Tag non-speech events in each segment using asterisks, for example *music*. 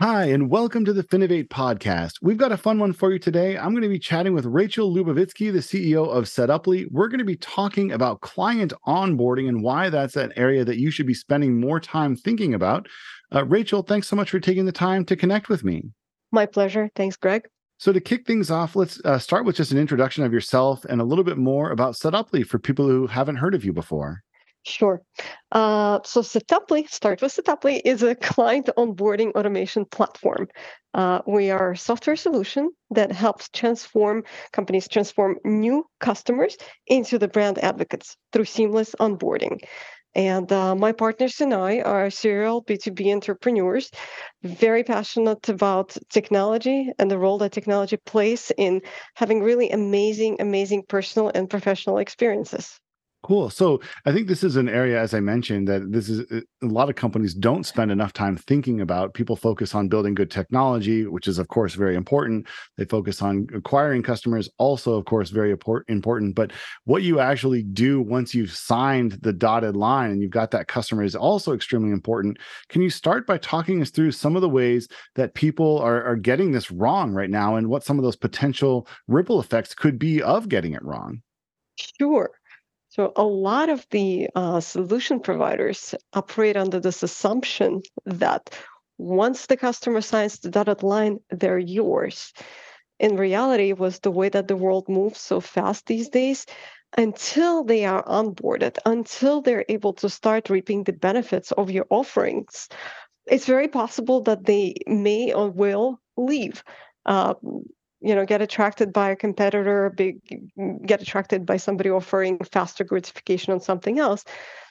Hi, and welcome to the Finovate podcast. We've got a fun one for you today. I'm going to be chatting with Rachel Lyubovitzky, the CEO of Setuply. We're going to be talking about client onboarding and why that's an area that you should be spending more time thinking about. Uh, Rachel, thanks so much for taking the time to connect with me. My pleasure. Thanks, Greg. So, to kick things off, let's uh, start with just an introduction of yourself and a little bit more about Setuply for people who haven't heard of you before. Sure. Uh, so Setuply, start with Setuply, is a *laughs* client onboarding automation platform. Uh, we are a software solution that helps transform companies transform new customers into the brand advocates through seamless onboarding. And uh, my partners and I are serial B2B entrepreneurs, very passionate about technology and the role that technology plays in having really amazing, amazing personal and professional experiences. Cool. So I think this is an area, as I mentioned, that this is uh, a lot of companies don't spend enough time thinking about. People focus on building good technology, which is, of course, very important. They focus on acquiring customers, also, of course, very important. But what you actually do once you've signed the dotted line and you've got that customer is also extremely important. Can you start by talking us through some of the ways that people are, are getting this wrong right now and what some of those potential ripple effects could be of getting it wrong? Sure. So a lot of the uh, solution providers operate under this assumption that once the customer signs the dotted line, they're yours. In reality, it was the way that the world moves so fast these days. Until they are onboarded, until they're able to start reaping the benefits of your offerings, it's very possible that they may or will leave. Uh, you know get attracted by a competitor big get attracted by somebody offering faster gratification on something else.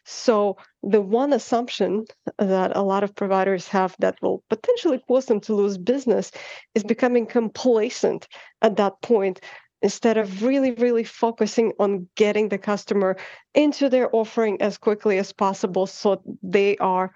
So the one assumption that a lot of providers have that will potentially cause them to lose business is becoming complacent at that point. Instead of really really focusing on getting the customer into their offering as quickly as possible so they are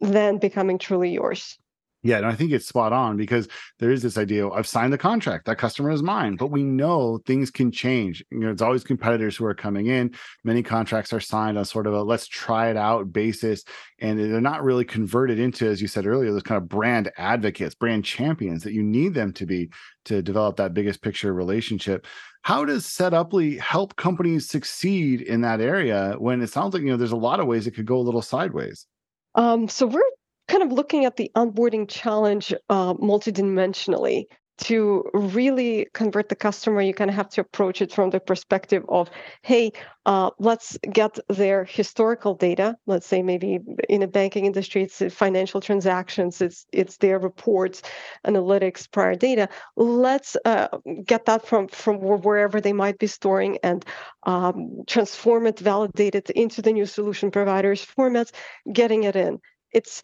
then becoming truly yours yeah, and I think it's spot on because there is this idea I've signed the contract, that customer is mine, but we know things can change. You know, it's always competitors who are coming in. Many contracts are signed on sort of a let's try it out basis, and they're not really converted into, as you said earlier, those kind of brand advocates, brand champions that you need them to be to develop that biggest picture relationship. How does Setuply help companies succeed in that area when it sounds like you know there's a lot of ways it could go a little sideways? Um, so we're kind of looking at the onboarding challenge uh, multidimensionally to really convert the customer you kind of have to approach it from the perspective of hey uh, let's get their historical data. Let's say maybe in a banking industry it's financial transactions it's it's their reports analytics prior data. Let's uh, get that from from wherever they might be storing and um, transform it validate it into the new solution providers formats getting it in. It's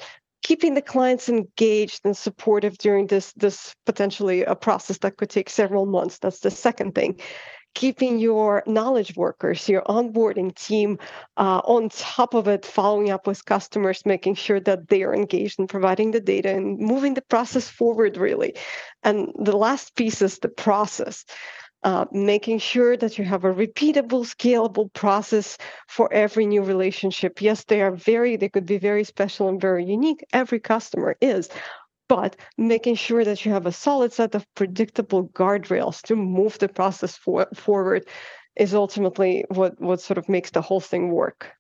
keeping the clients engaged and supportive during this this potentially a process that could take several months that's the second thing. Keeping your knowledge workers your onboarding team uh, on top of it following up with customers making sure that they are engaged in providing the data and moving the process forward really. And the last piece is the process uh, making sure that you have a repeatable, scalable process for every new relationship. Yes, they are very, they could be very special and very unique. Every customer is. But making sure that you have a solid set of predictable guardrails to move the process for, forward is ultimately what, what sort of makes the whole thing work.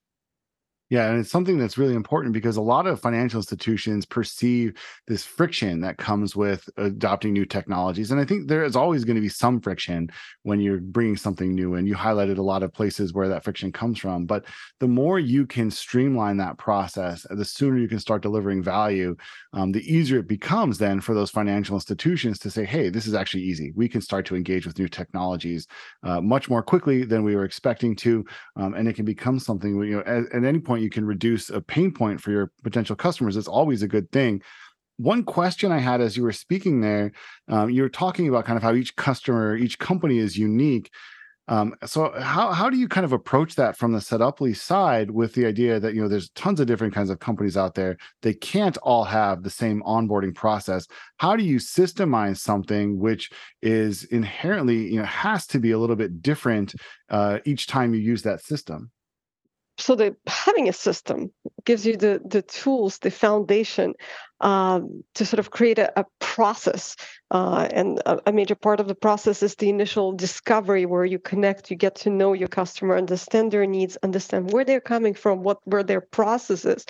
Yeah, and it's something that's really important because a lot of financial institutions perceive this friction that comes with adopting new technologies. And I think there is always going to be some friction when you're bringing something new. And you highlighted a lot of places where that friction comes from. But the more you can streamline that process, the sooner you can start delivering value, um, the easier it becomes then for those financial institutions to say, hey, this is actually easy. We can start to engage with new technologies uh, much more quickly than we were expecting to. Um, and it can become something, you know, at, at any point, point you can reduce a pain point for your potential customers, it's always a good thing. One question I had as you were speaking there, um, you were talking about kind of how each customer, each company is unique. Um, so how how do you kind of approach that from the Setuply side with the idea that you know there's tons of different kinds of companies out there. They can't all have the same onboarding process. How do you systemize something which is inherently you know has to be a little bit different uh, each time you use that system? So the having a system gives you the the tools the foundation um, to sort of create a, a process uh, and a, a, major part of the process is the initial discovery where you connect you get to know your customer understand their needs understand where they're coming from what were their processes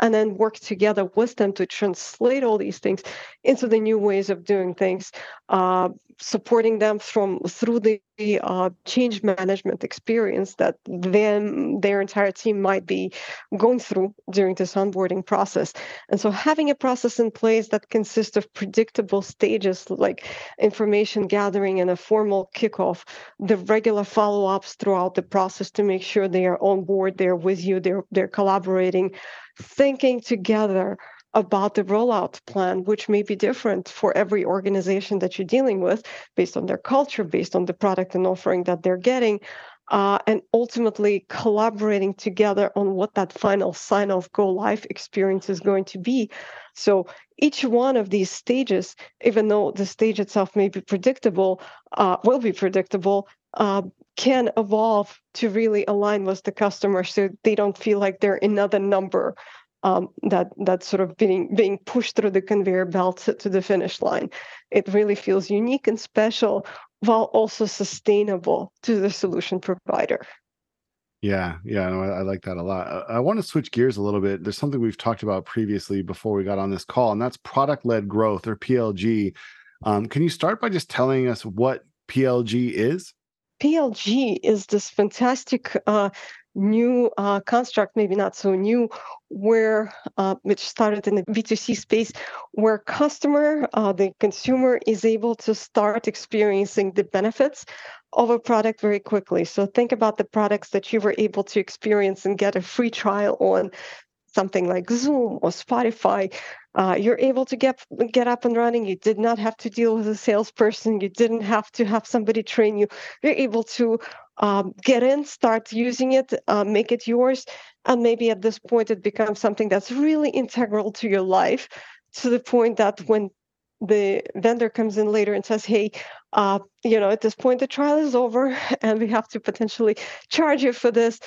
and then work together with them to translate all these things into the new ways of doing things uh, supporting them from through the uh, change management experience that them their entire team might be going through during this onboarding process. And so having a process in place that consists of predictable stages like information gathering and a formal kickoff the regular follow-ups throughout the process to make sure they are on board they're with you they're they're collaborating thinking together about the rollout plan, which may be different for every organization that you're dealing with based on their culture, based on the product and offering that they're getting, uh, and ultimately collaborating together on what that final sign off go live experience is going to be. So each one of these stages, even though the stage itself may be predictable, uh, will be predictable, uh, can evolve to really align with the customer so they don't feel like they're another number um, that that's sort of being being pushed through the conveyor belt to the finish line. It really feels unique and special while also sustainable to the solution provider. Yeah, yeah, no, I, I, like that a lot. I, I, want to switch gears a little bit. There's something we've talked about previously before we got on this call, and that's product led growth or PLG. Um, can you start by just telling us what PLG is? PLG is this fantastic uh, new uh, construct, maybe not so new, where uh, which started in the B2C space, where customer, uh, the consumer, is able to start experiencing the benefits of a product very quickly. So think about the products that you were able to experience and get a free trial on something like Zoom or Spotify, uh, you're able to get get up and running. You did not have to deal with a salesperson. You didn't have to have somebody train you. You're able to um, get in, start using it, uh, make it yours, and maybe at this point it becomes something that's really integral to your life, to the point that when the vendor comes in later and says, "Hey, uh, you know, at this point the trial is over, *laughs* and we have to potentially charge you for this."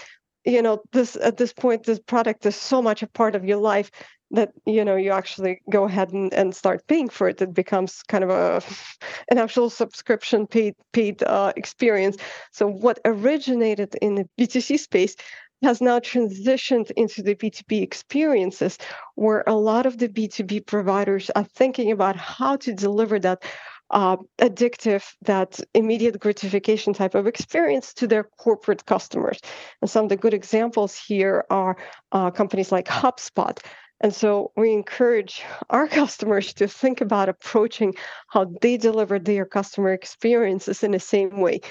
You know this at this point this product is so much a part of your life that you know you actually go ahead and, and start paying for it. It becomes kind of a *laughs* an actual subscription paid paid uh, experience. So what originated in the b2c space has now transitioned into the B2B experiences, where a lot of the B2B providers are thinking about how to deliver that uh, addictive, that immediate gratification type of experience to their corporate customers. And some of the good examples here are uh, companies like HubSpot. And so we encourage our *laughs* customers to think about approaching how they deliver their customer experiences in the same way.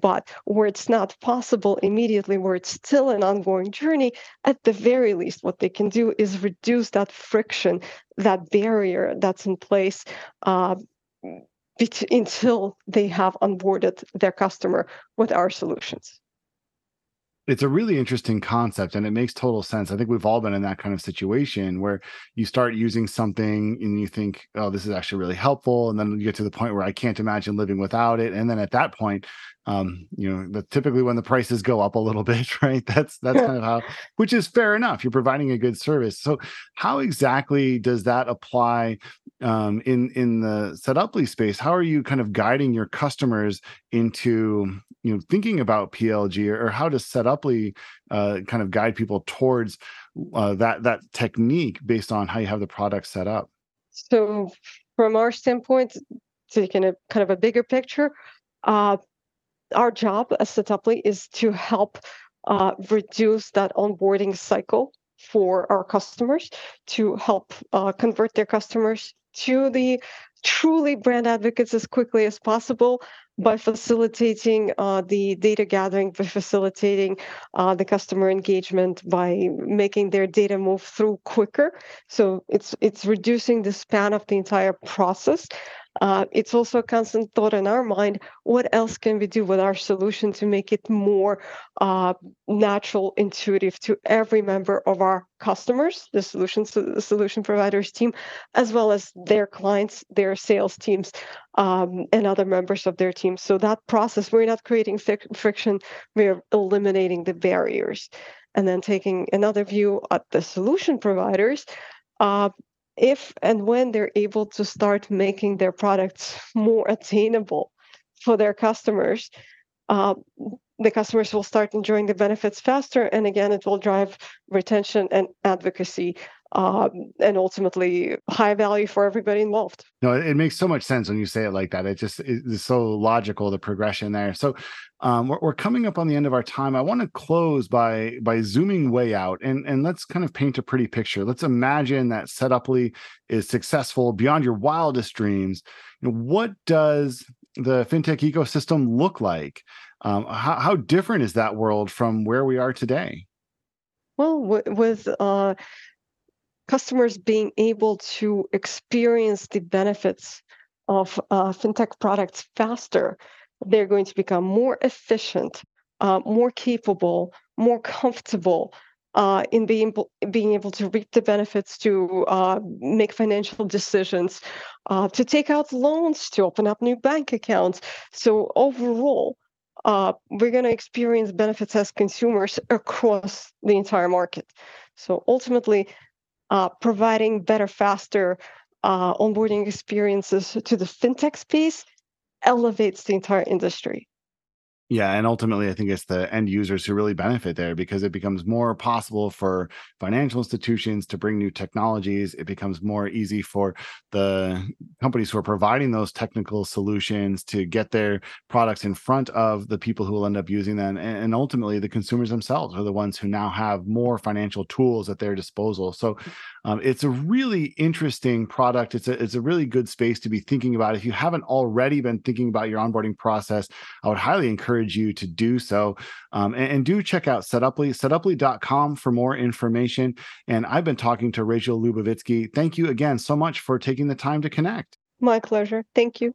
But where it's not possible immediately, where it's still an ongoing journey, at the very least, what they can do is reduce that friction, that barrier that's in place. Uh, until they have onboarded their customer with our solutions. It's a really interesting concept and it makes total sense. I think we've all been in that kind of situation where you start using something and you think, oh, this is actually really helpful. And then you get to the point where I can't imagine living without it. And then at that point, um, you know, the, typically when the prices go up a little *laughs* bit, right? That's that's kind of how, which is fair enough. You're providing a good service. So, how exactly does that apply um, in in the Setuply space? How are you kind of guiding your customers into you know thinking about PLG, or, or how does Setuply uh, kind of guide people towards uh, that that technique based on how you have the product set up? So, from our standpoint, taking a kind of a bigger picture. Uh, our job as Setuply is to help uh, reduce that onboarding cycle for our customers, to help uh, convert their customers to the truly brand advocates as quickly as possible by facilitating uh, the data gathering, by facilitating uh, the customer engagement, by making their data move through quicker. So it's it's reducing the span of the entire process uh, it's also a constant thought in our mind what else can we do with our solution to make it more uh, natural intuitive to every member of our customers the solutions the solution providers team as well as their clients their sales teams um, and other members of their team. So that process we're not creating friction we're eliminating the barriers. And then taking another view at the solution providers uh, if and when they're able to start making their products more attainable for their customers, uh, the customers will start enjoying the benefits faster. And again, it will drive retention and advocacy um, and ultimately high value for everybody involved. No, it makes so much sense when you say it like that. It just is so logical the progression there. So um, we're, we're, coming up on the end of our time. I want to close by by zooming way out and and let's kind of paint a pretty picture. Let's imagine that Setuply is successful beyond your wildest dreams. You know, what does the fintech ecosystem look like? Um, how, how different is that world from where we are today? Well, with uh, customers being able to experience the benefits of uh, fintech products faster, they're going to become more efficient, uh, more capable, more comfortable uh, in being being able to reap the benefits, to uh, make financial decisions, uh, to take out loans, to open up new bank accounts. So overall, uh, we're going to experience benefits as consumers across the entire market. So ultimately, uh, providing better, faster uh, onboarding experiences to the fintech space elevates the entire industry. Yeah, and ultimately, I think it's the end users who really benefit there because it becomes more possible for financial institutions to bring new technologies. It becomes more easy for the companies who are providing those technical solutions to get their products in front of the people who will end up using them. And ultimately, the consumers themselves are the ones who now have more financial tools at their disposal. So um, it's a really interesting product. It's a, it's a really good space to be thinking about. If you haven't already been thinking about your onboarding process, I would highly encourage encourage you to do so. Um, and, and, do check out Setuply, setuply.com for more information. And I've been talking to Rachel Lyubovitzky. Thank you again so much for taking the time to connect. My pleasure. Thank you.